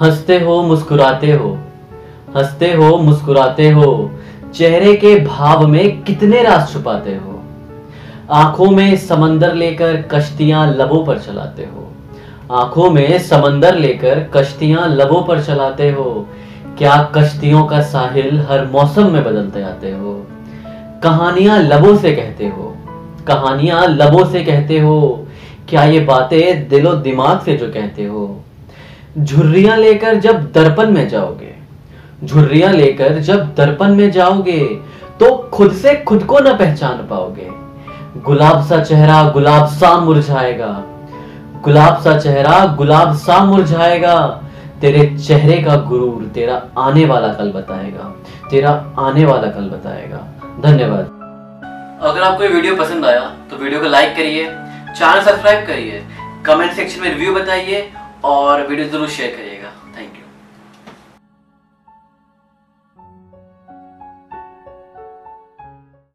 हँसते हो, मुस्कुराते हो। हँसते हो, मुस्कुराते हो। चेहरे के भाव में कितने राज छुपाते हो। आँखों में समंदर लेकर कश्तियाँ लबों पर चलाते हो। आँखों में समंदर लेकर कश्तियाँ लबों पर चलाते हो। क्या कश्तियों का साहिल हर मौसम में बदलते आते हो? कहानियाँ लबों से कहते हो। कहानियाँ लबों से कहते हो। क्या ये बातें दिलो दिमाग से जो कहते हो? झुर्रियाँ लेकर जब दर्पण में जाओगे, झुर्रियाँ लेकर जब दर्पण में जाओगे तो खुद से खुद को न पहचान पाओगे। गुलाब सा चेहरा गुलाब सा मुरझाएगा। गुलाब सा चेहरा गुलाब सा मुरझाएगा। तेरे चेहरे का गुरूर तेरा आने वाला कल बताएगा। तेरा आने वाला कल बताएगा। धन्यवाद। अगर आपको ये वीडियो पसंद आया तो वीडियो को लाइक करिए, चैनल सब्सक्राइब करिए, कमेंट सेक्शन में रिव्यू बताइए और वीडियो ज़रूर शेयर करिएगा। Thank you